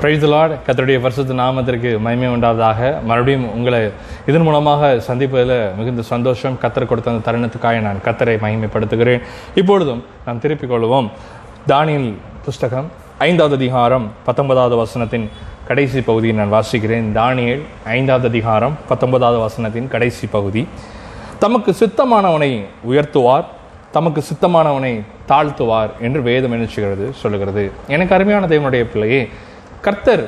Price கத்தருடைய வருஷத்து நாமத்திற்கு மயமே உண்டாவதாக. மறுபடியும் உங்களை இதன் மூலமாக சந்திப்பதில் மிகுந்த சந்தோஷம் கத்தர் கொடுத்த அந்த தருணத்துக்காக நான் கத்தரை மகிமைப்படுத்துகிறேன். இப்பொழுதும் நாம் திருப்பிக் கொள்வோம். தானியல் புஸ்தகம் ஐந்தாவது அதிகாரம் பத்தொன்பதாவது வசனத்தின் கடைசி பகுதியை நான் வாசிக்கிறேன். தானியல் ஐந்தாவது அதிகாரம் பத்தொன்பதாவது வசனத்தின் கடைசி பகுதி. தமக்கு சித்தமானவனை உயர்த்துவார் தமக்கு சித்தமானவனை தாழ்த்துவார் என்று வேதம் என்ன சொல்லுகிறது. எனக்கு அருமையான தேவனுடைய பிள்ளையே கர்த்தர்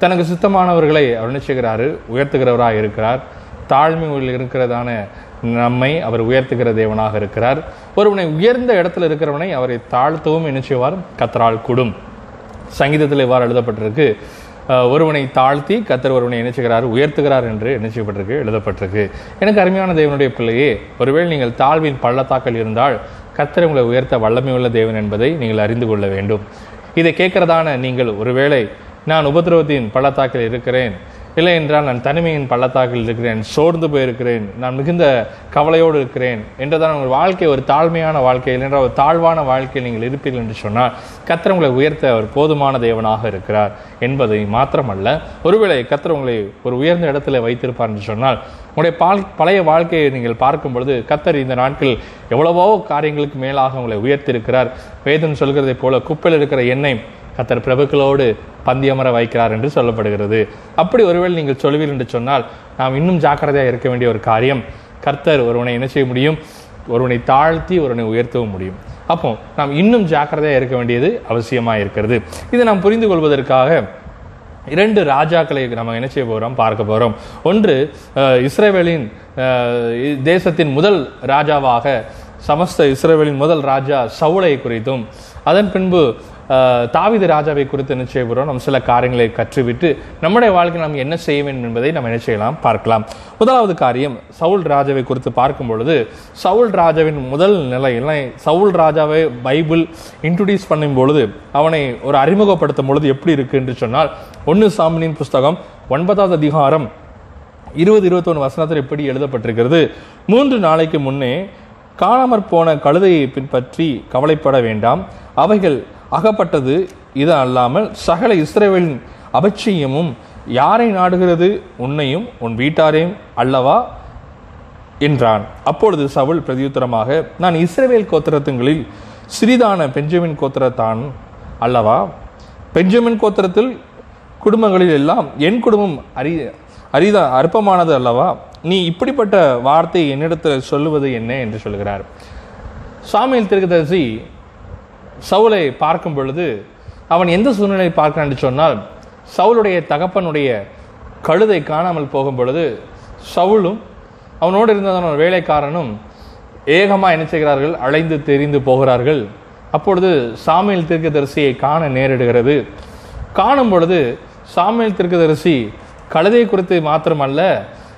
தனக்கு சுத்தமானவர்களை அவர் செய்கிறாரு உயர்த்துகிறவராக இருக்கிறார் தாழ்மையில் இருக்கிறதான நம்மை அவர் உயர்த்துகிற தேவனாக இருக்கிறார். ஒருவனை உயர்ந்த இடத்துல இருக்கிறவனை அவரை தாழ்த்தவும் என்ன செய்வார் கத்தரால் கூடும். சங்கீதத்தில் இவ்வாறு எழுதப்பட்டிருக்கு ஒருவனை தாழ்த்தி கத்தர் ஒருவனை நினைச்சுகிறார் உயர்த்துகிறார் என்று என்ன எழுதப்பட்டிருக்கு. எனக்கு அருமையான தேவனுடைய பிள்ளையே ஒருவேளை நீங்கள் தாழ்வின் பள்ளத்தாக்கல் இருந்தால் கத்தர் உங்களை உயர்த்த வல்லமை உள்ள தேவன் என்பதை நீங்கள் அறிந்து கொள்ள வேண்டும். இதை கேட்கிறதான நீங்கள் ஒருவேளை நான் உபதிரவத்தின் பள்ளத்தாக்கில் இருக்கிறேன். இல்லை என்றால் நான் தனிமையின் பள்ளத்தாக்கில் இருக்கிறேன் சோர்ந்து போயிருக்கிறேன் நான் மிகுந்த கவலையோடு இருக்கிறேன் என்றுதான் உங்கள் வாழ்க்கை ஒரு தாழ்மையான வாழ்க்கை இல்லை என்றால் ஒரு தாழ்வான வாழ்க்கையில் நீங்கள் இருப்பீர்கள் என்று சொன்னால் கத்தர் உங்களை உயர்த்த அவர் போதுமான தேவனாக இருக்கிறார் என்பதை மாத்திரமல்ல. ஒருவேளை கத்தர் உங்களை ஒரு உயர்ந்த இடத்துல வைத்திருப்பார் என்று சொன்னால் உங்களுடைய பால் பழைய வாழ்க்கையை நீங்கள் பார்க்கும் பொழுது கத்தர் இந்த நாட்கள் எவ்வளவோ காரியங்களுக்கு மேலாக உங்களை உயர்த்தியிருக்கிறார். வேதம் சொல்கிறதைப் போல குப்பையில் இருக்கிற எண்ணெய் கத்தர் பிரபுக்களோடு பந்தியமர வைக்கிறார் என்று சொல்லப்படுகிறது. அப்படி ஒருவேளை நீங்கள் சொல்வீர் என்று சொன்னால் நாம் இன்னும் ஜாக்கிரதையாக இருக்க வேண்டிய ஒரு காரியம் கர்த்தர் ஒருவனை என்ன செய்ய முடியும்? ஒருவனை தாழ்த்தி ஒருவனை உயர்த்தவும் முடியும். அப்போ நாம் இன்னும் ஜாக்கிரதையாக இருக்க வேண்டியது அவசியமாக இருக்கிறது. இதை நாம் புரிந்து கொள்வதற்காக இரண்டு ராஜாக்களை நம்ம என்ன செய்ய போகிறோம் பார்க்க போகிறோம் ஒன்று இஸ்ரேவேலின் தேசத்தின் முதல் ராஜாவாக சமஸ்த இஸ்ரேவேலின் முதல் ராஜா சவுளை குறித்தும் அதன் பின்பு தாவித ராஜாவை குறித்து என்ன செய்கிறோம் நம்ம சில காரியங்களை கற்றுவிட்டு நம்முடைய வாழ்க்கை நாம் என்ன செய்ய வேண்டும் என்பதை நம்ம என்ன செய்யலாம்? பார்க்கலாம். முதலாவது காரியம் சவுல் ராஜாவை குறித்து பார்க்கும் பொழுது சவுல் ராஜாவின் முதல் நிலையெல்லாம் சவுல் ராஜாவை பைபிள் இன்ட்ரடியூஸ் பண்ணும் பொழுது அவனை ஒரு அறிமுகப்படுத்தும் பொழுது எப்படி இருக்கு என்று சொன்னால் ஒன்று சாமினின் புஸ்தகம் ஒன்பதாவது அதிகாரம் இருபது இருபத்தொன்று வசனத்தில் எப்படி எழுதப்பட்டிருக்கிறது. மூன்று நாளைக்கு முன்னே காணாமற் போன கழுதையை பின்பற்றி கவலைப்பட வேண்டாம். அவைகள் அகப்பட்டது இது அல்லாமல் சகல இஸ்ரேவேலின் அபட்சியமும் யாரை நாடுகிறது? உன்னையும் உன் வீட்டாரையும் அல்லவா? என்றான். அப்பொழுது சவுல் பிரதியுத்தரமாக நான் இஸ்ரேவேல் கோத்திரத்துங்களில் சிறிதான பெஞ்சமின் கோத்திரத்தான் அல்லவா? பெஞ்சமின் கோத்திரத்தில் குடும்பங்களில் எல்லாம் என் குடும்பம் அரி அரிதா அற்பமானது அல்லவா? நீ இப்படிப்பட்ட வார்த்தை என்னிடத்தில் சொல்லுவது என்ன? என்று சொல்கிறார். சாமியில் திருக்கதரிசி சவுலை பார்க்கும் பொழுது அவன் எந்த சூழ்நிலையை பார்க்கிறான் என்று சொன்னால் சவுளுடைய தகப்பனுடைய கழுதை காணாமல் போகும் பொழுது சவுலும் அவனோடு இருந்ததான ஒரு வேலைக்காரனும் ஏகமாக என்ன செய்கிறார்கள்? அலைந்து தெரிந்து போகிறார்கள். அப்பொழுது சாமியல் தீர்க்கதரிசியை காண நேரிடுகிறது. காணும் பொழுது சாமியல் தீர்க்கதரிசி கழுதை குறித்து மாத்திரமல்ல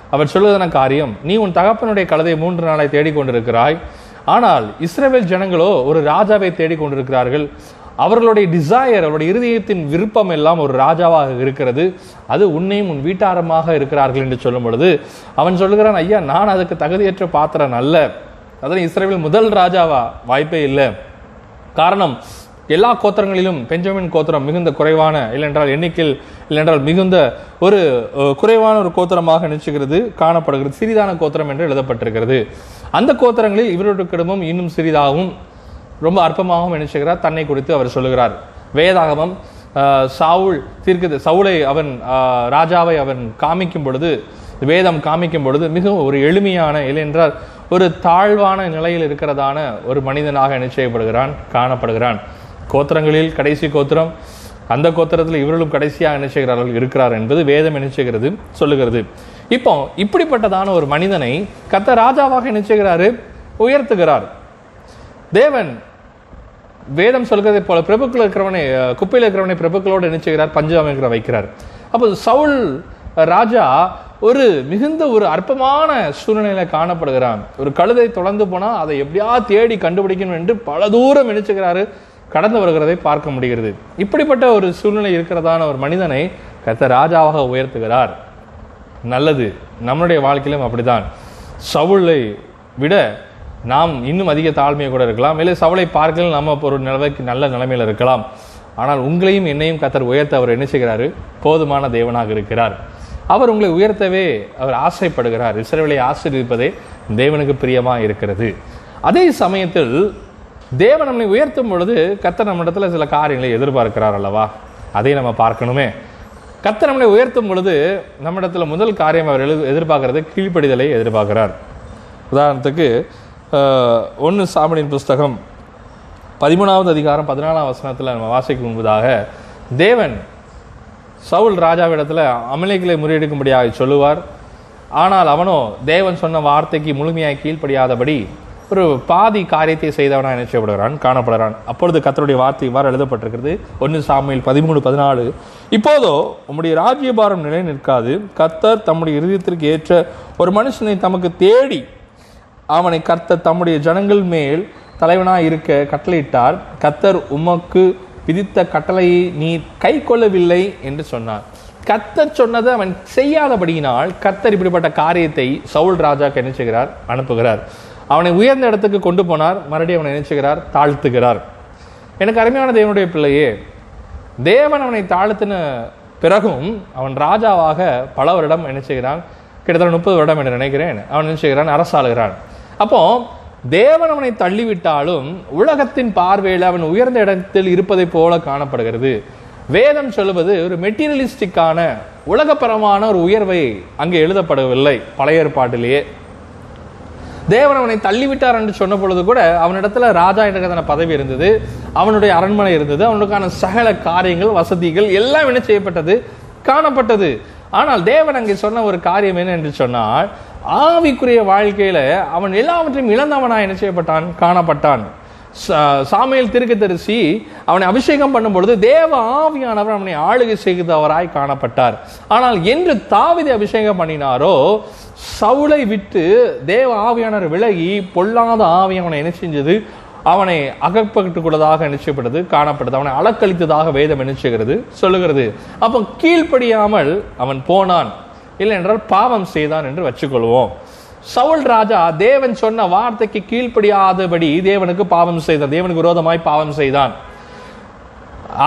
அவர் சொல்லுவதான காரியம் நீ உன் தகப்பனுடைய கழுதை மூன்று நாளை தேடிக்கொண்டிருக்கிறாய். ஆனால் இஸ்ரேவேல் ஜனங்களோ ஒரு ராஜாவை தேடிக்கொண்டிருக்கிறார்கள். அவர்களுடைய டிசையர் அவருடைய இருதயத்தின் விருப்பம் எல்லாம் ஒரு ராஜாவாக இருக்கிறது. அது உன்னையும் உன் வீட்டாரமாக இருக்கிறார்கள் என்று சொல்லும் பொழுது அவன் சொல்லுகிறான் ஐயா நான் அதுக்கு தகுதியற்ற பாத்திரன் அல்ல. அதான் இஸ்ரேவில் முதல் ராஜாவா? வாய்ப்பே இல்லை. காரணம் எல்லா கோத்திரங்களிலும் பெஞ்சமின் கோத்திரம் மிகுந்த குறைவான இல்லைன்றால் எண்ணிக்கையில் இல்லைன்றால் மிகுந்த ஒரு குறைவான ஒரு கோத்திரமாக நினைச்சுகிறது காணப்படுகிறது சிறிதான கோத்திரம் என்று எழுதப்பட்டிருக்கிறது. அந்த கோத்திரங்களில் இவருடைய குடும்பம் இன்னும் சிறிதாகவும் ரொம்ப அற்பமாகவும் நினைச்சுகிறார். தன்னை குறித்து அவர் சொல்லுகிறார். வேதாகமம் அஹ், சாவுல் சவுளை அவன் ராஜாவை அவன் காமிக்கும் பொழுது வேதம் காமிக்கும் பொழுது மிகவும் ஒரு எளிமையான இல்லையென்றால் ஒரு தாழ்வான நிலையில் இருக்கிறதான ஒரு மனிதனாக நிச்சயப்படுகிறான் காணப்படுகிறான். கோத்திரங்களில் கடைசி கோத்திரம் அந்த கோத்திரத்தில் இவர்களும் கடைசியாக நினைச்சுகிறார்கள் இருக்கிறார் என்பது வேதம் நினைச்சுகிறது சொல்லுகிறது. இப்போ இப்படிப்பட்டதான ஒரு மனிதனை கத்த ராஜாவாக நினைச்சுகிறாரு உயர்த்துகிறார். தேவன் வேதம் சொல்கிறதை போல பிரபுக்கள் இருக்கிறவனை குப்பையில் இருக்கிறவனை பிரபுக்களோடு நினைச்சுகிறார் பஞ்சு அமைக்கிற வைக்கிறார். அப்போ சவுல் ராஜா ஒரு மிகுந்த ஒரு அற்பமான சூழ்நிலையில காணப்படுகிறான். ஒரு கழுதை தொடர்ந்து போனால் அதை எப்படியா தேடி கண்டுபிடிக்கணும் என்று பல தூரம் நினைச்சுக்கிறாரு கடந்து வருகிறதை பார்க்க முடிகிறது. இப்படிப்பட்ட ஒரு சூழ்நிலை இருக்கிறதான ஒரு மனிதனை கத்த ராஜாவாக உயர்த்துகிறார். நல்லது நம்மளுடைய வாழ்க்கையிலும் அப்படிதான் சவுளை விட நாம் இன்னும் அதிக தாழ்மையை கூட இருக்கலாம். இல்லை சவுளை பார்க்கலாம் நம்ம ஒரு நிலவைக்கு நல்ல நிலைமையில் இருக்கலாம். ஆனால் உங்களையும் என்னையும் கத்தர் உயர்த்த அவர் என்ன செய்கிறாரு? போதுமான தேவனாக இருக்கிறார். அவர் உங்களை உயர்த்தவே அவர் ஆசைப்படுகிறார். இஸ்ரவேலை ஆசீர்வதிப்பதே தேவனுக்கு பிரியமாக இருக்கிறது. அதே சமயத்தில் தேவன் நம்மை உயர்த்தும் பொழுது கத்த நம்மிடத்தில் சில காரியங்களை எதிர்பார்க்கிறார் அல்லவா? அதை நம்ம பார்க்கணுமே. கத்த நம்மளை உயர்த்தும் பொழுது நம்மிடத்தில் முதல் காரியம் அவர் எழு- எதிர்பார்க்கறது கீழ்ப்படிதலை எதிர்பார்க்கிறார். உதாரணத்துக்கு ஒன்று சாமணியின் புஸ்தகம் பதிமூணாவது அதிகாரம் பதினாலாம் வசனத்தில் நம்ம வாசிக்கும் முன்பதாக தேவன் சவுல் ராஜாவிடத்தில் அமலைகளை முறியெடுக்கும்படியாக சொல்லுவார். ஆனால் அவனோ தேவன் சொன்ன வார்த்தைக்கு முழுமையாக கீழ்ப்படியாதபடி ஒரு பாதி காரியத்தை செய்தவனா நினைச்சப்படுகிறான் காணப்படுகிறான். அப்பொழுது கத்தருடைய வார்த்தை இவ்வாறு எழுதப்பட்டிருக்கிறது. ஒன்று சாமியில் பதிமூணு பதினாலு. இப்போதோ உம்முடைய ராஜ்யபாரம் நிலை நிற்காது. கத்தர் தம்முடைய இருதயத்திற்கு ஏற்ற ஒரு மனுஷனை தமக்கு தேடி அவனை கர்த்தர் தம்முடைய ஜனங்கள் மேல் தலைவனாய் இருக்க கட்டளையிட்டார். கத்தர் உமக்கு விதித்த கட்டளையை நீ கை கொள்ளவில்லை என்று சொன்னார். கத்தர் சொன்னதை அவன் செய்யாதபடியினால் கத்தர் இப்படிப்பட்ட காரியத்தை சவுல் ராஜாக்கு என்ன செய்கிறார்? அனுப்புகிறார். அவனை உயர்ந்த இடத்துக்கு கொண்டு போனார். மறுபடியும் அவனை நினைச்சுகிறார் தாழ்த்துகிறார். எனக்கு அருமையான தேவனுடைய பிள்ளையே தேவன் அவனை தாழ்த்தின பிறகும் அவன் ராஜாவாக பல வருடம் நினைச்சுகிறான். கிட்டத்தட்ட முப்பது வருடம் என்று நினைக்கிறேன். அவன் நினைச்சுகிறான் அரசாளுகிறான். அப்போ தேவன் அவனை தள்ளிவிட்டாலும் உலகத்தின் பார்வையில் அவன் உயர்ந்த இடத்தில் இருப்பதைப் போல காணப்படுகிறது. வேதம் சொல்லுவது ஒரு மெட்டீரியலிஸ்டிக்கான உலகப்பரமான ஒரு உயர்வை அங்கே எழுதப்படவில்லை பழைய ஏற்பாட்டிலேயே. தேவன் அவனை தள்ளிவிட்டார் என்று சொன்ன பொழுது கூட அவனிடத்துல ராஜா என்ற பதவி இருந்தது. அவனுடைய அரண்மனை இருந்தது. அவனுக்கான சகல காரியங்கள் வசதிகள் எல்லாம் என்ன செய்யப்பட்டது? காணப்பட்டது. ஆனால் தேவன் அங்கே சொன்ன ஒரு காரியம் என்ன என்று சொன்னால் ஆவிக்குரிய வாழ்க்கையில அவன் எல்லாவற்றையும் இழந்தவனா என்ன செய்யப்பட்டான்? காணப்பட்டான். சா- திருக்கத்தரிசி அவனை அபிஷேகம் பண்ணும்பொழுது தேவ ஆவியானவர் அவனை ஆளுகை செய்தவராய் காணப்பட்டார். ஆனால் என்று தாவிதை அபிஷேகம் பண்ணினாரோ சவுளை விட்டு தேவ ஆவியானவர் விலகி பொல்லாத ஆவி அவனை என்ன செஞ்சது? அவனை அகப்பட்டுள்ளதாக நிச்சயப்பட்டது காணப்பட்டது அவனை அளக்களித்ததாக வேதம் நினைச்சுகிறது சொல்லுகிறது. அப்போ கீழ்ப்படியாமல் அவன் போனான். இல்லை என்றால் பாவம் செய்தான் என்று வச்சுக்கொள்வோம். சவுல் ராஜா தேவன் சொன்ன வார்த்தைக்கு கீழ்ப்படியாதபடி தேவனுக்கு பாவம் செய்தான் தேவனுக்கு விரோதமாய் பாவம் செய்தான்.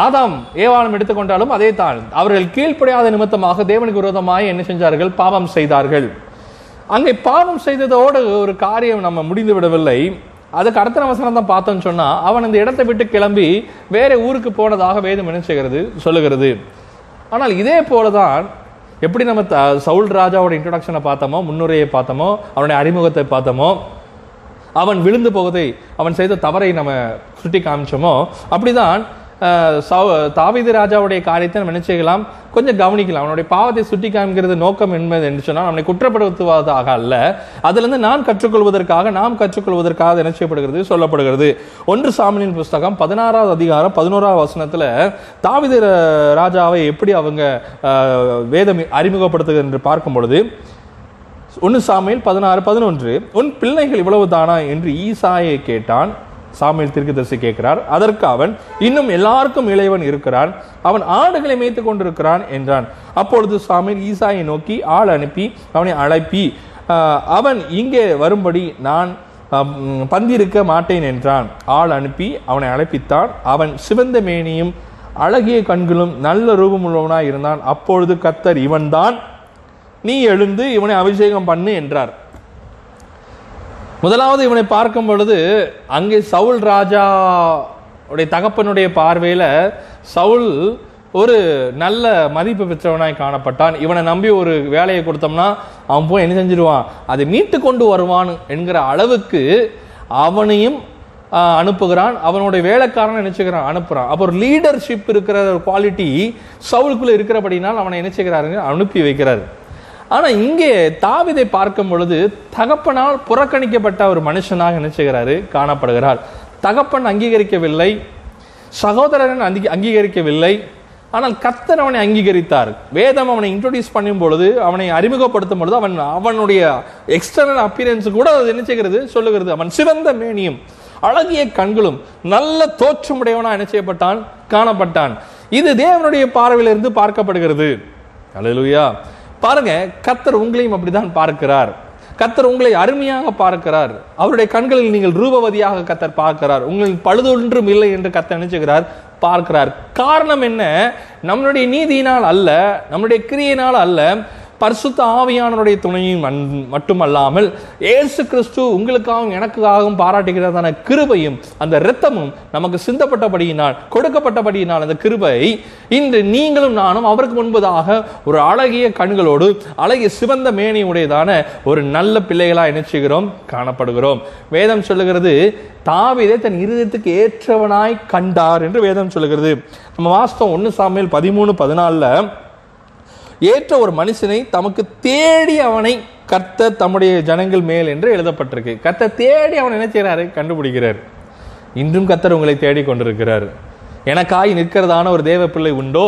ஆதாம் ஏவாளம் எடுத்துக்கொண்டாலும் அதே தான். அவர்கள் கீழ்ப்படியாத நிமித்தமாக தேவனுக்கு விரோதமாய் என்ன செஞ்சார்கள்? பாவம் செய்தார்கள். அங்கே பாவம் செய்ததோடு ஒரு காரியம் நம்ம முடிந்து விடவில்லை. அதுக்கு அடுத்த அவசரம் தான் பார்த்தோம்னு சொன்னா அவன் இந்த இடத்தை விட்டு கிளம்பி வேற ஊருக்கு போனதாக வேதம் என்ன செய்கிறது? சொல்லுகிறது. ஆனால் இதே போலதான் எப்படி நம்ம த- சவுல் ராஜாவோட இன்ட்ரொடக்ஷனை பார்த்தோமோ முன்னுரையை பார்த்தோமோ அவனுடைய அறிமுகத்தை பார்த்தோமோ அவன் விழுந்து போவதை அவன் செய்த தவறை நம்ம சுட்டி காமிச்சோமோ அப்படிதான் தாவீது ராஜாவுடைய காரியத்தை நம்ம என்ன செய்யலாம்? கொஞ்சம் கவனிக்கலாம். அவனுடைய பாவத்தை சுட்டி காமிக்கிறது நோக்கம் என்பது என்று சொன்னால் அவனை குற்றப்படுத்துவதாக அல்ல. அதிலிருந்து நான் கற்றுக்கொள்வதற்காக நாம் கற்றுக்கொள்வதற்காக என்ன செய்யப்படுகிறது? சொல்லப்படுகிறது. ஒன்று சாமியின் புஸ்தகம் பதினாறாவது அதிகாரம் பதினோராவது வசனத்தில் தாவித ராஜாவை எப்படி அவங்க வேதம் அறிமுகப்படுத்துகிறது என்று பார்க்கும் பொழுது ஒன்று சாமியில் பதினாறு பதினொன்று உன் பிள்ளைகள் இவ்வளவு தானா என்று ஈசாயை கேட்டான். சாமியில் தீர்க்கதரிசி கேட்கிறார். அதற்கு அவன் இன்னும் எல்லாருக்கும் இளையவன் இருக்கிறான். அவன் ஆடுகளை மேய்த்து கொண்டிருக்கிறான் என்றான். அப்பொழுது சாமியில் ஈசாயை நோக்கி ஆள் அனுப்பி அவனை அழைப்பி. அவன் இங்கே வரும்படி நான் பந்திருக்க மாட்டேன் என்றான். ஆள் அனுப்பி அவனை அழைப்பித்தான். அவன் சிவந்த மேனியும் அழகிய கண்களும் நல்ல ரூபமுள்ளவனாய் இருந்தான். அப்பொழுது கத்தர் இவன்தான். நீ எழுந்து இவனை அபிஷேகம் பண்ணு என்றார். முதலாவது இவனை பார்க்கும் பொழுது அங்கே சவுல் ராஜா உடைய தகப்பனுடைய பார்வையில் சவுல் ஒரு நல்ல மதிப்பு பெற்றவனாய் காணப்பட்டான். இவனை நம்பி ஒரு வேலையை கொடுத்தோம்னா அவன் போய் என்ன செஞ்சிருவான்? அதை மீட்டு கொண்டு வருவான் என்கிற அளவுக்கு அவனையும் அனுப்புகிறான். அவனுடைய வேலைக்காரன் நினைச்சுக்கிறான் அனுப்புறான். அப்போ ஒரு லீடர்ஷிப் இருக்கிற ஒரு குவாலிட்டி சவுலுக்குள்ளே இருக்கிறபடினால் அவனை நினைச்சுக்கிறாருங்க அனுப்பி வைக்கிறாரு. ஆனால் இங்கே தாவிதை பார்க்கும் பொழுது தகப்பனால் புறக்கணிக்கப்பட்ட ஒரு மனுஷனாக நினைச்சுகிறாரு காணப்படுகிறார். தகப்பன் அங்கீகரிக்கவில்லை. சகோதரன் அங்கீ அங்கீகரிக்கவில்லை. ஆனால் கர்த்தர் அவனை அங்கீகரித்தார். வேதம் அவனை இன்ட்ரோடியூஸ் பண்ணும் பொழுது அவனை அறிமுகப்படுத்தும் பொழுது அவன் அவனுடைய எக்ஸ்டர்னல் அப்பியரன்ஸ் கூட அது என்ன செய்கிறது? சொல்லுகிறது. அவன் சிவந்த மேனியும் அழகிய கண்களும் நல்ல தோற்றமுடையவனா என்ன செய்யப்பட்டான்? காணப்பட்டான். இது தேவனுடைய பார்வையிலிருந்து பார்க்கப்படுகிறது. அழலுயா பாருங்க கத்தர் உங்களையும் அப்படிதான் பார்க்கிறார். கத்தர் உங்களை அருமையாக பார்க்கிறார். அவருடைய கண்களில் நீங்கள் ரூபவதியாக கத்தர் பார்க்கிறார். உங்களின் பழுதொன்றும் இல்லை என்று கத்தர் நினைச்சுகிறார் பார்க்கிறார். காரணம் என்ன? நம்மளுடைய நீதியினால் அல்ல நம்மளுடைய கிரியினால் அல்ல பரிசுத்த ஆவியானவருடைய துணையும் மட்டுமல்லாமல் ஏசு கிறிஸ்து உங்களுக்காகவும் எனக்காகவும் பாராட்டுகிறதான கிருபையும் அந்த இரத்தமும் நமக்கு சிந்தப்பட்டபடியினால் கொடுக்கப்பட்டபடியினால் அந்த கிருபை இன்று நீங்களும் நானும் அவருக்கு முன்பதாக ஒரு அழகிய கண்களோடு அழகிய சிவந்த மேனி உடையதான ஒரு நல்ல பிள்ளைகளாக நினைச்சுகிறோம் காணப்படுகிறோம். வேதம் சொல்லுகிறது தாவிதை தன் இருதயத்துக்கு ஏற்றவனாய் கண்டார் என்று வேதம் சொல்லுகிறது. நம்ம வாஸ்தவம் ஒன்று சாமியல் பதிமூணு பதினாலில் ஏற்ற ஒரு மனுஷனை தமக்கு தேடி அவனை கர்த்தர் தம்முடைய ஜனங்கள் மேல் என்று எழுதப்பட்டிருக்கு. கர்த்தர் தேடி அவன் என்ன செய்கிறாரு கண்டுபிடிக்கிறார். இன்றும் கர்த்தர் உங்களை தேடி கொண்டிருக்கிறார். எனக்காய் நிற்கிறதான ஒரு தேவ பிள்ளை உண்டோ?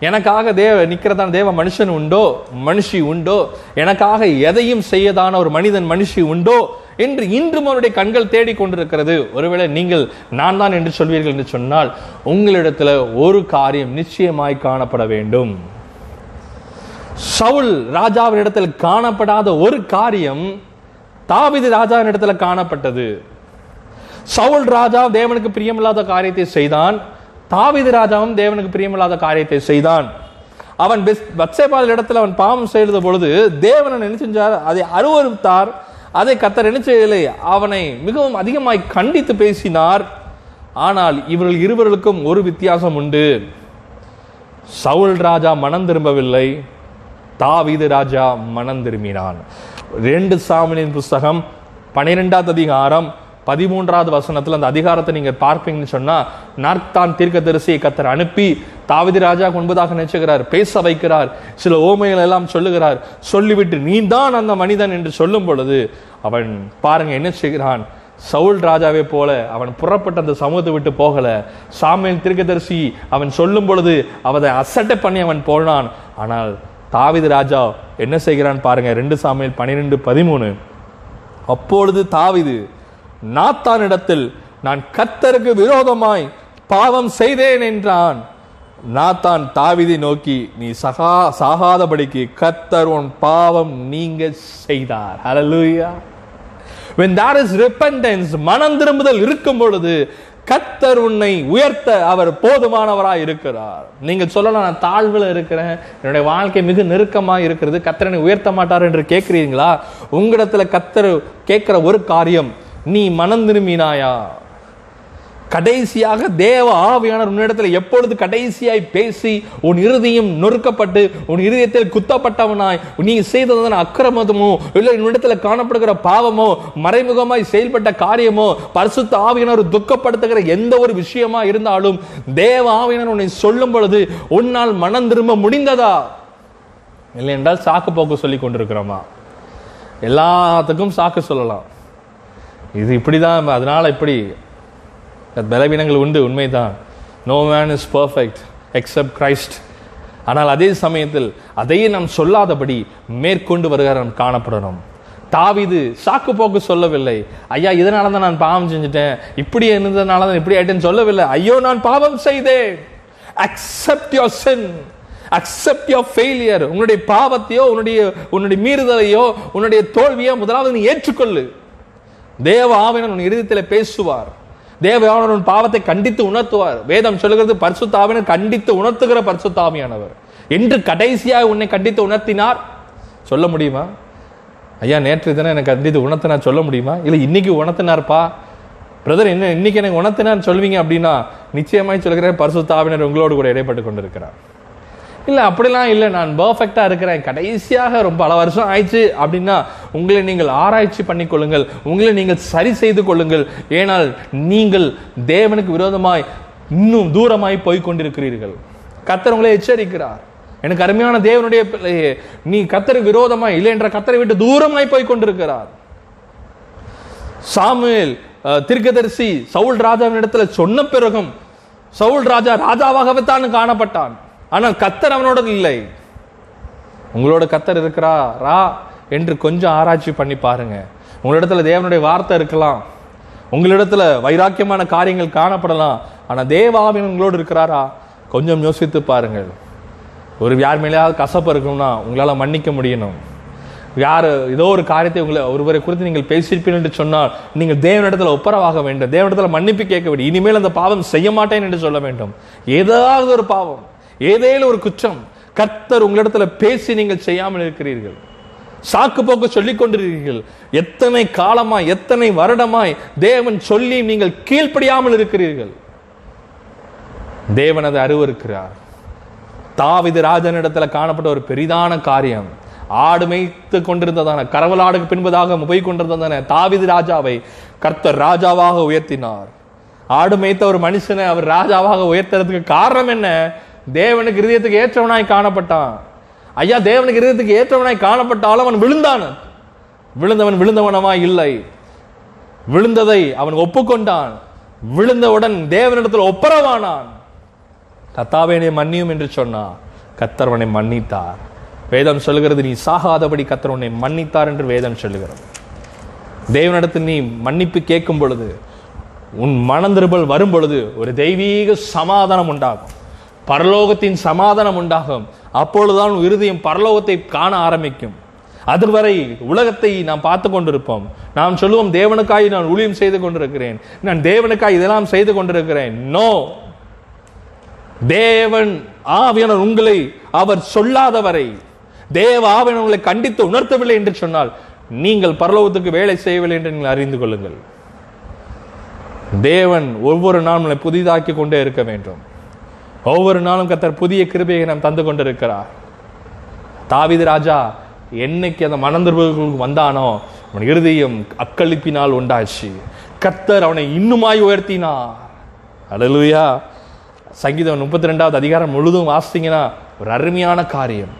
எனக்காக தேவ நிற்கிறதான தேவ மனுஷன் உண்டோ? மனுஷி உண்டோ? எனக்காக எதையும் செய்யதான ஒரு மனிதன் மனுஷி உண்டோ? என்று இன்றும் அவருடைய கண்கள் தேடி கொண்டிருக்கிறது. ஒருவேளை நீங்கள் நான் தான் என்று சொல்வீர்கள் என்று சொன்னால் உங்களிடத்தில் ஒரு காரியம் நிச்சயமாய் காணப்பட வேண்டும். சவுல் ராஜாவின் இடத்தில் காணப்படாத ஒரு காரியம் தாவிது ராஜாவின் இடத்துல காணப்பட்டது. சவுல் ராஜா தேவனுக்கு பிரியமில்லாத காரியத்தை செய்தான். தாவிது ராஜாவும் தேவனுக்கு பிரியமில்லாத காரியத்தை செய்தான். அவன் பத்சேபால் இடத்துல அவன் பாவம் செய்த பொழுது தேவனை என்ன செஞ்சார் அதை அருவருத்தார். அதை கத்தர் என்ன அவனை மிகவும் அதிகமாய் கண்டித்து பேசினார். ஆனால் இவர்கள் இருவர்களுக்கும் ஒரு வித்தியாசம் உண்டு. சவுல் ராஜா மனம் திரும்பவில்லை. தாவீது ராஜா மனம் திரும்பினான். ரெண்டு சாமியின் புஸ்தகம் பனிரெண்டாவது அதிகாரம் பதிமூன்றாவது வசனத்தில் அந்த அதிகாரத்தை நீங்கள் பார்ப்பீங்கன்னு சொன்னால் நார்த்தான் தீர்க்கதரிசியை கத்தர் அனுப்பி தாவிதி ராஜா கொன்பதாக நினைச்சுகிறார் பேச வைக்கிறார் சில ஓமைகள் எல்லாம் சொல்லுகிறார் சொல்லிவிட்டு நீ தான் அந்த மனிதன் என்று சொல்லும் பொழுது அவன் பாருங்க என்ன செய்கிறான். சவுல் ராஜாவே போல அவன் புறப்பட்ட அந்த சமூகத்தை விட்டு போகல. சாமியல் தீர்க்கதரிசி அவன் சொல்லும் பொழுது அவனை அசட்டை பண்ணி அவன் போனான். ஆனால் தாவிது ராஜா என்ன செய்கிறான் பாருங்க. ரெண்டு சாமியல் பன்னிரெண்டு பதிமூணு. அப்பொழுது தாவிது நாத்தானிடத்தில் நான் கத்தருக்கு விரோதமாய் பாவம் செய்தேன் என்றான். நாத்தான் தாவிதை நோக்கி நீ சகா சாகாதபடிக்கு கத்தர் உன் பாவம் நீங்க செய்தார். Hallelujah when there is repentance மனம் திரும்புதல் இருக்கும் பொழுது கத்தர் உன்னை உயர்த்த அவர் போதுமானவராக இருக்கிறார். நீங்கள் சொல்லலாம் நான் தாழ்வுல இருக்கிறேன். என்னுடைய வாழ்க்கை மிக நெருக்கமாக இருக்கிறது. கத்தரனை உயர்த்த மாட்டார் என்று கேட்குறீங்களா உங்களிடத்துல கத்தர் கேட்குற ஒரு காரியம் நீ மனம் திரும்பினாயா? கடைசியாக தேவ ஆவியானவர் உன்னிடத்தில் எப்பொழுது கடைசியாய் பேசி உன் இறுதியும் நொறுக்கப்பட்டு உன் இருதயத்தில் குத்தப்பட்டவனாய் நீ செய்ததன் அக்கிரமதமோ இல்லை உன்னிடத்தில் காணப்படுகிற பாவமோ மறைமுகமாய் செயல்பட்ட காரியமோ பரிசுத்த ஆவியினர் துக்கப்படுத்துகிற எந்த ஒரு விஷயமா இருந்தாலும் தேவ ஆவியினர் உன்னை சொல்லும் பொழுது உன்னால் மனம் திரும்ப முடிந்ததா? இல்லை என்றால் சாக்கு போக்கு சொல்லி கொண்டிருக்கிறோமா? எல்லாத்துக்கும் சாக்கு சொல்லலாம். இது இப்படிதான் அதனால இப்படி பலவீனங்கள் உண்டு உண்மைதான். No man is perfect except Christ ஆனால் அதே சமயத்தில் அதையே நாம் சொல்லாதபடி மேற்கொண்டு வருகிற நாம் காணப்படணும். தாவிது சாக்கு போக்கு சொல்லவில்லை. ஐயா இதனால தான் நான் பாவம் செஞ்சுட்டேன். இப்படி இருந்ததுனால தான் இப்படி ஆயிட்டேன்னு சொல்லவில்லை. ஐயோ நான் பாவம் செய்தேன். Accept your sin accept your failure உன்னுடைய பாவத்தையோ உன்னுடைய உன்னுடைய மீறுதலையோ உன்னுடைய தோல்வியோ முதலாவது நீ ஏற்றுக்கொள்ளு. தேவ ஆவினர் உன் இருதயத்தில் பேசுவார். தேவயானவன் பாவத்தை கண்டித்து உணர்த்துவார். வேதம் சொல்லுகிறது பரிசுத்த கண்டித்து உணர்த்துகிற பரிசுத்தாமியானவர் என்று கடைசியாக உன்னை கண்டித்து உணர்த்தினார்? சொல்ல முடியுமா? ஐயா நேற்று தானே எனக்கு கண்டித்து உணர்த்தினார் சொல்ல முடியுமா? இல்லை இன்னைக்கு உணர்த்தினார்ப்பா? பிரதர் என்ன இன்னைக்கு எனக்கு உணர்த்தினார் சொல்வீங்க அப்படின்னா நிச்சயமாய் சொல்கிறேன் பரிசுத்தாவினர் உங்களோடு கூட இடைப்பட்டு கொண்டிருக்கிறார். இல்லை அப்படிலாம் இல்லை. நான் பர்ஃபெக்டாக இருக்கிறேன். கடைசியாக ரொம்ப பல வருஷம் ஆயிடுச்சு அப்படின்னா உங்களை நீங்கள் ஆராய்ச்சி பண்ணிக்கொள்ளுங்கள் உங்களை நீங்கள் சரி செய்து கொள்ளுங்கள். ஏனால் நீங்கள் தேவனுக்கு விரோதமாய் இன்னும் தூரமாய் போய் கொண்டிருக்கிறீர்கள். கத்தர் உங்களை எச்சரிக்கிறார். எனக்கு அருமையான தேவனுடைய பிள்ளையே நீ கத்தருக்கு விரோதமாய் இல்லை என்ற கத்தரை விட்டு தூரமாய் போய் கொண்டிருக்கிறார். சாமுவேல் திருக்கதரிசி சவுல் ராஜாவின் இடத்துல சொன்ன பிறகும் சவுல் ராஜா ராஜாவாகவே தான் காணப்பட்டான். ஆனால் கத்தர் அவனோட இல்லை. உங்களோட கத்தர் இருக்கிறாரா என்று கொஞ்சம் ஆராய்ச்சி பண்ணி பாருங்க. உங்களிடத்துல தேவனுடைய வார்த்தை இருக்கலாம். உங்களிடத்துல வைராக்கியமான காரியங்கள் காணப்படலாம். ஆனால் தேவாவின் உங்களோடு இருக்கிறாரா? கொஞ்சம் யோசித்து பாருங்கள். ஒரு யார் மேலேயாவது கசப்பு இருக்கும்னா உங்களால் மன்னிக்க முடியணும். யார் ஏதோ ஒரு காரியத்தை உங்களை ஒருவரை குறித்து நீங்கள் பேசியிருப்பீர்கள் என்று சொன்னால் நீங்கள் தேவனிடத்தில் ஒப்பரவாக வேண்டும். தேவனிடத்தில் மன்னிப்பு கேட்க வேண்டும். இனிமேல் அந்த பாவம் செய்ய மாட்டேன் என்று சொல்ல வேண்டும். ஏதாவது ஒரு பாவம். ஏதேனும் ஒரு குற்றம் கர்த்தர் உங்களிடத்துல பேசி நீங்கள் செய்யாமல் இருக்கிறீர்கள். சாக்கு போக்கு சொல்லிக் கொண்டிருக்கிறீர்கள். எத்தனை காலமாய் எத்தனை வருடமாய் தேவன் சொல்லி நீங்கள் கீழ்ப்படியாமல் இருக்கிறீர்கள். தேவன் அதை அருவருக்கிறார். தாவிது ராஜனிடத்துல காணப்பட்ட ஒரு பெரிதான காரியம். ஆடு மேய்த்து கொண்டிருந்ததான கரவலாடுக்கு பின்பதாக போய் கொண்டிருந்ததான தாவிது ராஜாவை கர்த்தர் ராஜாவாக உயர்த்தினார். ஆடு மேய்த்த ஒரு மனுஷனை அவர் ராஜாவாக உயர்த்துறதுக்கு காரணம் என்ன? தேவனுக்கு இருதயத்துக்கு ஏற்றவனாய் காணப்பட்டான். ஐயா தேவனுக்கு இருதயத்துக்கு ஏற்றவனாய் காணப்பட்டாலும் அவன் விழுந்தான். விழுந்தவன் விழுந்தவனமா இல்லை. விழுந்ததை அவன் ஒப்புக்கொண்டான். விழுந்தவுடன் தேவனிடத்தில் ஒப்பரவானான். கத்தாவேனை மன்னியும் என்று சொன்னான் கத்தர்வனை மன்னித்தார். வேதம் சொல்லுகிறது நீ சாகாதபடி கத்தர் உன்னை மன்னித்தார் என்று வேதம் சொல்லுகிறது. தேவனிடத்தில் நீ மன்னிப்பு கேட்கும் பொழுது உன் மனந்திருபல் வரும் பொழுது ஒரு தெய்வீக சமாதானம் உண்டாகும். பரலோகத்தின் சமாதானம் உண்டாகும். அப்பொழுதுதான் உன் இருதயம் பரலோகத்தை காண ஆரம்பிக்கும். அதுவரை உலகத்தை நாம் பார்த்து கொண்டிருப்போம். நாம் சொல்லுவோம் தேவனுக்காய் நான் ஊழியம் செய்து கொண்டிருக்கிறேன். நான் தேவனுக்காய் இதெல்லாம் செய்து கொண்டிருக்கிறேன். நோ தேவன் ஆவியனர் உங்களை அவர் சொல்லாதவரை தேவ ஆவியானவர் உங்களை கண்டித்து உணர்த்தவில்லை என்று சொன்னால் நீங்கள் பரலோகத்துக்கு வேலை செய்யவில்லை என்று நீங்கள் அறிந்து கொள்ளுங்கள். தேவன் ஒவ்வொரு நாளும் புதிதாக்கி கொண்டே இருக்க வேண்டும். ஒவ்வொரு நாளும் கத்தர் புதிய கிருபையை நாம் தந்து கொண்டிருக்கிறார். தாவித ராஜா என்னைக்கு அந்த மனந்திருப்புகளுக்கு வந்தானோ அவன் இருதயம் அக்களிப்பினால் உண்டாச்சு. கத்தர் அவனை இன்னுமாய் உயர்த்தினார். அழலுயா சங்கீதம் முப்பத்தி ரெண்டாவது அதிகாரம் முழுதும் வாசித்தீங்கன்னா ஒரு அருமையான காரியம்.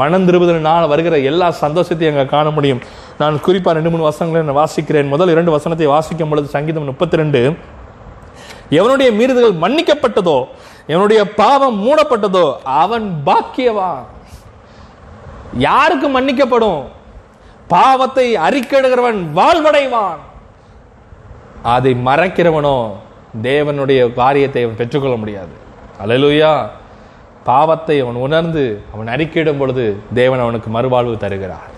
மனம் திரும்புதலினால் வருகிற எல்லா சந்தோஷத்தையும் அங்கே காண முடியும். நான் குறிப்பாக ரெண்டு மூணு வசனங்களை நான் வாசிக்கிறேன். முதல் இரண்டு வசனத்தை வாசிக்கும் பொழுது சங்கீதம் முப்பத்தி ரெண்டு எவனுடைய மீறுதல்கள் மன்னிக்கப்பட்டதோ எவனுடைய பாவம் மூடப்பட்டதோ அவன் பாக்கியவான். யாருக்கு மன்னிக்கப்படும்? பாவத்தை அறிக்கெடுகிறவன் வாழ்வடைவான். அதை மறைக்கிறவனோ தேவனுடைய காரியத்தை அவன் பெற்றுக்கொள்ள முடியாது. அலலுயா பாவத்தை அவன் உணர்ந்து அவன் அறிக்கையிடும் பொழுது தேவன் அவனுக்கு மறுவாழ்வு தருகிறார்.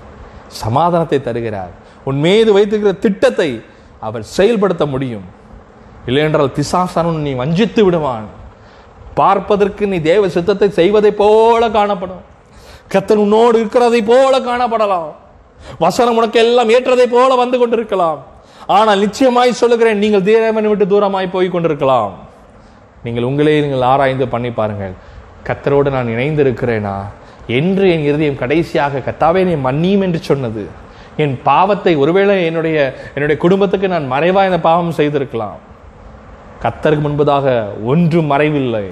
சமாதானத்தை தருகிறார். உன் மீது வைத்திருக்கிற திட்டத்தை அவர் செயல்படுத்த முடியும். இல்லையென்றால் திசாசனன் நீ வஞ்சித்து விடுவான். பார்ப்பதற்கு நீ தேவ சித்தத்தை செய்வதை போல காணப்படும். கத்தன் உன்னோடு இருக்கிறதை போல காணப்படலாம். வசனம் உனக்கு எல்லாம் ஏற்றதை போல வந்து கொண்டிருக்கலாம். ஆனால் நிச்சயமாய் சொல்லுகிறேன் நீங்கள் தேவனை விட்டு தூரமாய் போய் கொண்டிருக்கலாம். நீங்கள் உங்களே நீங்கள் ஆராய்ந்து பண்ணி பாருங்கள். கத்தரோடு நான் இணைந்து இருக்கிறேனா என்று என் இருதயம் கடைசியாக கத்தாவே நீ மன்னியும் என்று சொன்னது. என் பாவத்தை ஒருவேளை என்னுடைய என்னுடைய குடும்பத்துக்கு நான் மறைவாக இந்த பாவம் செய்திருக்கலாம். கத்தருக்கு முன்பதாக ஒன்றும் மறைவில்லை.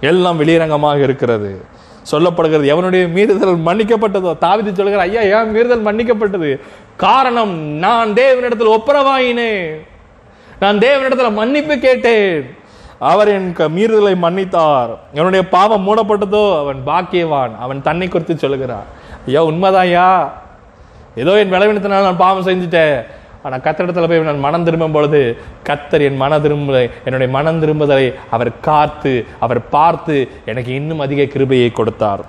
எல்லாம் வெளியரங்கமாக இருக்கிறது. சொல்லப்படுகிறது எவனுடைய மீறுதல் மன்னிக்கப்பட்டதோ? தாவிதி சொல்கிற ஐயா ஏன் மீறுதல் மன்னிக்கப்பட்டது. காரணம் நான் தேவனிடத்தில் ஒப்புரவாயினேன். நான் தேவனிடத்தில் மன்னிப்பு கேட்டேன். அவர் என் க- மீறுதலை மன்னித்தார். என்னுடைய பாவம் மூடப்பட்டதோ? அவன் பாக்கியவான். அவன் தன்னை குறித்து சொல்லுகிறான் ஐயா உண்மைதான் ஐயா ஏதோ என் விளைவினத்தினால் நான் பாவம் செஞ்சுட்டேன். ஆனால் கத்தரிடத்தில் போய் நான் மனம் திரும்பும் பொழுது கத்தர் என் மன திரும்புதலை என்னுடைய மனம் திரும்புதலை அவர் காத்து அவர் பார்த்து எனக்கு இன்னும் அதிக கிருபையை கொடுத்தார்.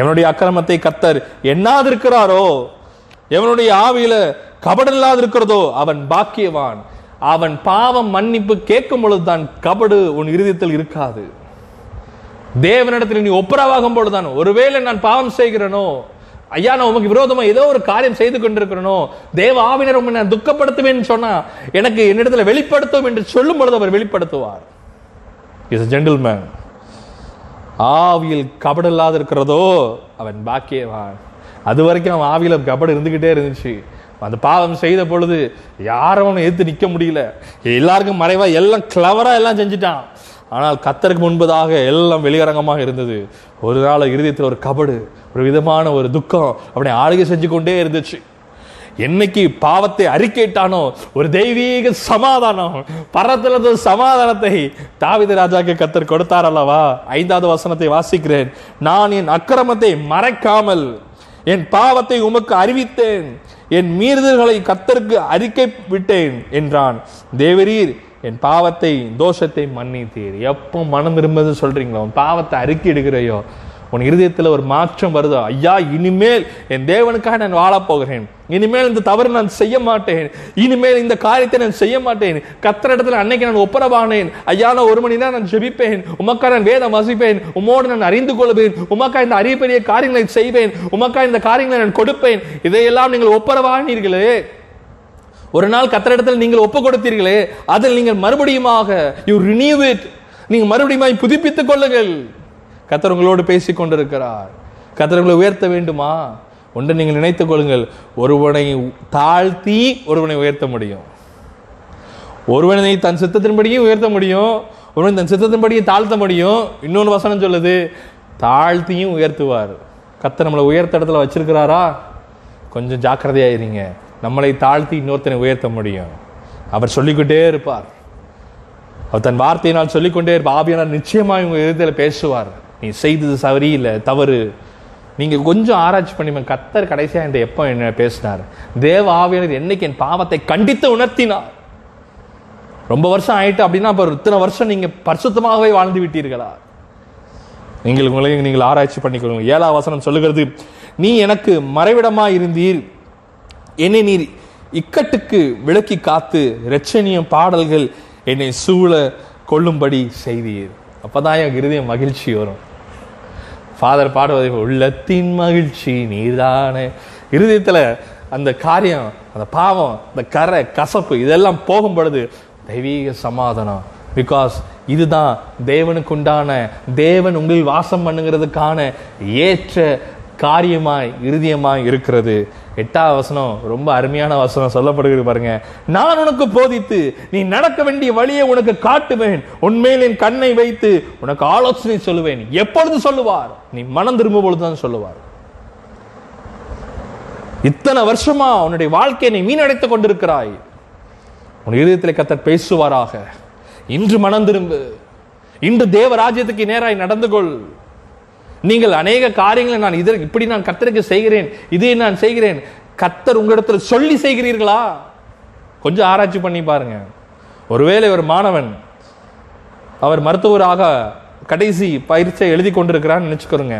எவனுடைய அக்கிரமத்தை கத்தர் எண்ணாதிருக்கிறாரோ எவனுடைய ஆவியில கபடில்லாது இருக்கிறதோ அவன் பாக்கியவான். அவன் பாவம் மன்னிப்பு கேட்கும் பொழுதுதான் கபடு உன் இருதயத்தில் இருக்காது. தேவனிடத்தில் நீ ஒப்புரவாகும் பொழுதுதான் ஒருவேளை நான் பாவம் செய்கிறேனோ ஐயா நான் உமக்கு விரோதமா ஏதோ ஒரு காரியம் செய்து கொண்டிருக்கிறனோ தேவ ஆவினர் உம்மை நான் துக்கப்படுத்துவேன்னு சொன்னா எனக்கு என்னிடத்துல வெளிப்படுத்தும் என்று சொல்லும் பொழுது அவர் வெளிப்படுத்துவார். இஸ் ஜென்டில்மேன் ஆவியில் கபடு இல்லாத இருக்கிறதோ அவன் பாக்கியவான். அது வரைக்கும் அவன் ஆவியில கபடு இருந்துகிட்டே இருந்துச்சு. அந்த பாவம் செய்த பொழுது யாரும் அவனை எதிர்த்து முடியல. எல்லாருக்கும் மறைவா எல்லாம் கிளவரா எல்லாம் செஞ்சுட்டான். ஆனால் கத்தருக்கு முன்பதாக எல்லாம் வெளியரங்கமாக இருந்தது. ஒரு நாள் இருதயத்தில் ஒரு கபடு ஒரு விதமான ஒரு துக்கம் அப்படி ஆளுகை செஞ்சு கொண்டே இருந்துச்சு. என்னைக்கு பாவத்தை அறிக்கைட்டானோ ஒரு தெய்வீக சமாதானம் பரத்திலிருந்து சமாதானத்தை தாவித ராஜாக்கு கத்தர் கொடுத்தார் அல்லவா? ஐந்தாவது வசனத்தை வாசிக்கிறேன். நான் என் அக்கிரமத்தை மறைக்காமல் என் பாவத்தை உமக்கு அறிவித்தேன். என் மீறுதல்களை கத்தருக்கு அறிக்கை விட்டேன் என்றான். தேவரீர் என் பாவத்தை தோஷத்தை மன்னித்தீர். எப்போ மனம் திரும்பது சொல்கிறீங்களோ உன் பாவத்தை அறுக்கி எடுக்கிறையோ. உன் இருதயத்தில் ஒரு மாற்றம் வருதோ? ஐயா இனிமேல் என் தேவனுக்காக நான் வாழப் போகிறேன். இனிமேல் இந்த தவறு நான் செய்ய மாட்டேன். இனிமேல் இந்த காரியத்தை நான் செய்ய மாட்டேன். கத்திர இடத்துல அன்னைக்கு நான் ஒப்புரவானேன். ஐயா நான் ஒரு மணி நேரம் நான் ஜெபிப்பேன். உமக்கா நான் வேதம் வசிப்பேன். உமோடு நான் அறிந்து கொள்வேன். உமக்கா இந்த அரிய பெரிய காரியங்களை செய்வேன். உமக்கா இந்த காரியங்களை நான் கொடுப்பேன். இதையெல்லாம் நீங்கள் ஒப்புரவானீர்களே. ஒரு நாள் கத்தரிடத்தில் நீங்கள் ஒப்பு கொடுத்தீர்களே அதில் நீங்கள் மறுபடியுமாக யூ ரினியூ இட் நீங்கள் மறுபடியும் புதுப்பித்துக் கொள்ளுங்கள். கத்தர் உங்களோடு பேசிக் கொண்டிருக்கிறார். கத்தர் உங்களை உயர்த்த வேண்டுமா? ஒன்று நீங்கள் நினைத்துக் கொள்ளுங்கள் ஒருவனை தாழ்த்தி ஒருவனை உயர்த்த முடியும். ஒருவனை தன் சித்தத்தின்படியும் உயர்த்த முடியும் ஒருவன் தன் சித்தத்தின்படியும் தாழ்த்த முடியும். இன்னொன்று வசனம் சொல்லுது தாழ்த்தியும் உயர்த்துவார். கத்தர் நம்மளை உயர்த்த இடத்துல வச்சிருக்கிறாரா? கொஞ்சம் ஜாக்கிரதையாயிருங்க. நம்மளை தாழ்த்தி இன்னொருத்தனை உயர்த்த முடியும். அவர் சொல்லிக்கொண்டே இருப்பார். அவர் தன் வார்த்தையினால் சொல்லிக்கொண்டே இருப்பார். ஆவியானார் நிச்சயமாக இவங்க இதயத்தில் பேசுவார். நீ செய்தது சரியில்லை தவறு. நீங்கள் கொஞ்சம் ஆராய்ச்சி பண்ணி கத்தர் கடைசியாக என்கிட்ட எப்போ என்ன பேசினார்? தேவ ஆவியானவர் என்னைக்கு என் பாவத்தை கண்டித்து உணர்த்தினார். ரொம்ப வருஷம் ஆயிட்டு அப்படின்னா அப்ப இத்தனை வருஷம் நீங்கள் பரிசுத்தமாகவே வாழ்ந்து விட்டீர்களா? நீங்கள் உங்களையும் நீங்கள் ஆராய்ச்சி பண்ணிக்கொள்ளுங்க ஏழா வசனம் சொல்லுகிறது நீ எனக்கு மறைவிடமா இருந்தீர். என்னை நீர் இக்கட்டுக்கு விளக்கி காத்து இரட்சணியம் பாடல்கள் என்னை சூழ கொள்ளும்படி செய்தீர். அப்பதான் என் இருதயம் மகிழ்ச்சி வரும். ஃபாதர் பாடுவதை உள்ளத்தின் மகிழ்ச்சி நீர்தானே. இருதயத்தில் அந்த காரியம் அந்த பாவம் அந்த கரை கசப்பு இதெல்லாம் போகும் பொழுது தெய்வீக சமாதானம். பிகாஸ் இதுதான் தேவனுக்கு உண்டான தேவன் உங்களில் வாசம் பண்ணுங்கிறதுக்கான ஏற்ற காரியமாய் இறுதியமாய் இருக்கிறது. எட்டாவது வசனம் ரொம்ப அருமையான வசனம் சொல்லப்படுகிறது பாருங்க. நான் உனக்கு போதித்து நீ நடக்க வேண்டிய வழியை உனக்கு காட்டுவேன். உண்மையில் என் கண்ணை வைத்து உனக்கு ஆலோசனை சொல்லுவேன். எப்பொழுது சொல்லுவார்? நீ மனம் திரும்பும் பொழுதுதான் சொல்லுவார். இத்தனை வருஷமா உன்னுடைய வாழ்க்கையை நீ மீனடைத்துக் கொண்டிருக்கிறாய். உன் இதயத்தில் கத்தர் பேசுவாராக. இன்று மனம் திரும்பு. இன்று தேவ ராஜ்யத்துக்கு நேராய் நடந்து கொள். நீங்கள் அநேக காரியங்களை நான் இதற்கு இப்படி நான் கத்தருக்கு செய்கிறேன் இதை நான் செய்கிறேன். கத்தர் உங்களிடத்தில் சொல்லி செய்கிறீர்களா? கொஞ்சம் ஆராய்ச்சி பண்ணி பாருங்க. ஒருவேளை ஒரு மாணவன் அவர் மருத்துவராக கடைசி பயிற்சியை எழுதி கொண்டிருக்கிறான்னு நினச்சிக்கிறோங்க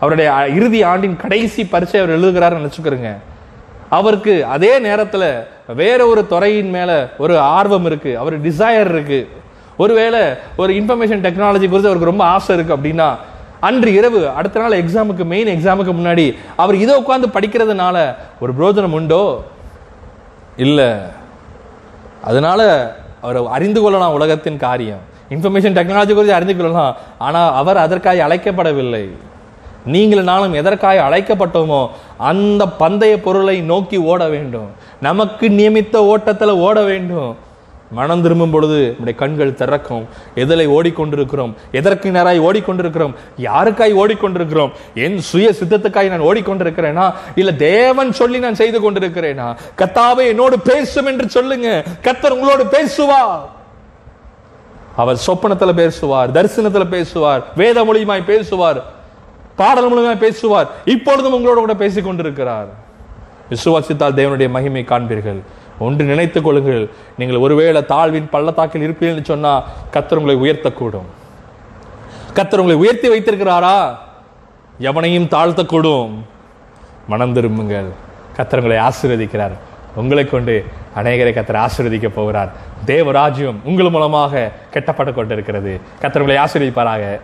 அவருடைய இறுதி ஆண்டின் கடைசி பரீட்சை அவர் எழுதுகிறாருன்னு நினச்சிக்கிறோங்க அவருக்கு அதே நேரத்தில் வேற ஒரு துறையின் மேலே ஒரு ஆர்வம் இருக்குது அவர் டிசையர் இருக்குது ஒருவேளை ஒரு இன்ஃபர்மேஷன் டெக்னாலஜி குறித்து அவருக்கு ரொம்ப ஆசை இருக்குது அப்படின்னா அன்று இரவு அடுத்த நாள் எக்ஸாமுக்கு மெயின் எக்ஸாமுக்கு முன்னாடி அவர் இதை உட்காந்து படிக்கிறதுனால ஒரு பிரோஜனம் உண்டோ? இல்லை. அதனால அவர் அறிந்து கொள்ளலாம் உலகத்தின் காரியம். இன்ஃபர்மேஷன் டெக்னாலஜி குறித்து அறிந்து கொள்ளலாம். ஆனால் அவர் அதற்காக அழைக்கப்படவில்லை. நீங்கள் நானும் எதற்காக அழைக்கப்பட்டோமோ அந்த பந்தய பொருளை நோக்கி ஓட வேண்டும். நமக்கு நியமித்த ஓட்டத்தில் ஓட வேண்டும். மனம் திரும்பும் பொழுது நம்முடைய கண்கள் திறக்கும் எதிலை ஓடிக்கொண்டிருக்கிறோம் எதற்கு நேராய் ஓடிக்கொண்டிருக்கிறோம் யாருக்காய் ஓடிக்கொண்டிருக்கிறோம் என் சுய சித்தத்துக்காய் நான் ஓடிக்கொண்டிருக்கிறேனா இல்ல தேவன் சொல்லி நான் செய்து கொண்டிருக்கிறேனா? கத்தாவை என்னோடு பேசும் என்று சொல்லுங்க. கத்தர் உங்களோடு பேசுவா அவர் சொப்பனத்துல பேசுவார் தரிசனத்துல பேசுவார் வேத மொழியுமாய் பேசுவார் பாடல் மூலியமாய் பேசுவார். இப்பொழுதும் உங்களோட கூட பேசிக் கொண்டிருக்கிறார் விசுவாசித்தால் தேவனுடைய மகிமை காண்பீர்கள். ஒன்று நினைத்துக் கொள்ளுங்கள். நீங்கள் ஒருவேளை தாழ்வின் பள்ளத்தாக்கில் இருப்பீர்கள் சொன்னா கத்தர் உங்களை உயர்த்தக்கூடும். கத்தர் உங்களை உயர்த்தி வைத்திருக்கிறாரா? எவனையும் தாழ்த்தக்கூடும். மனம் திரும்புங்கள். கத்தர் உங்களை ஆசீர்வதிக்கிறார். உங்களை கொண்டு அநேகரை கத்தர் ஆசீர்வதிக்க போகிறார். தேவராஜ்யம் உங்கள் மூலமாக கெட்டப்பட்டு கொண்டிருக்கிறது. கத்தர் உங்களை ஆசீர்வதிப்பாராக.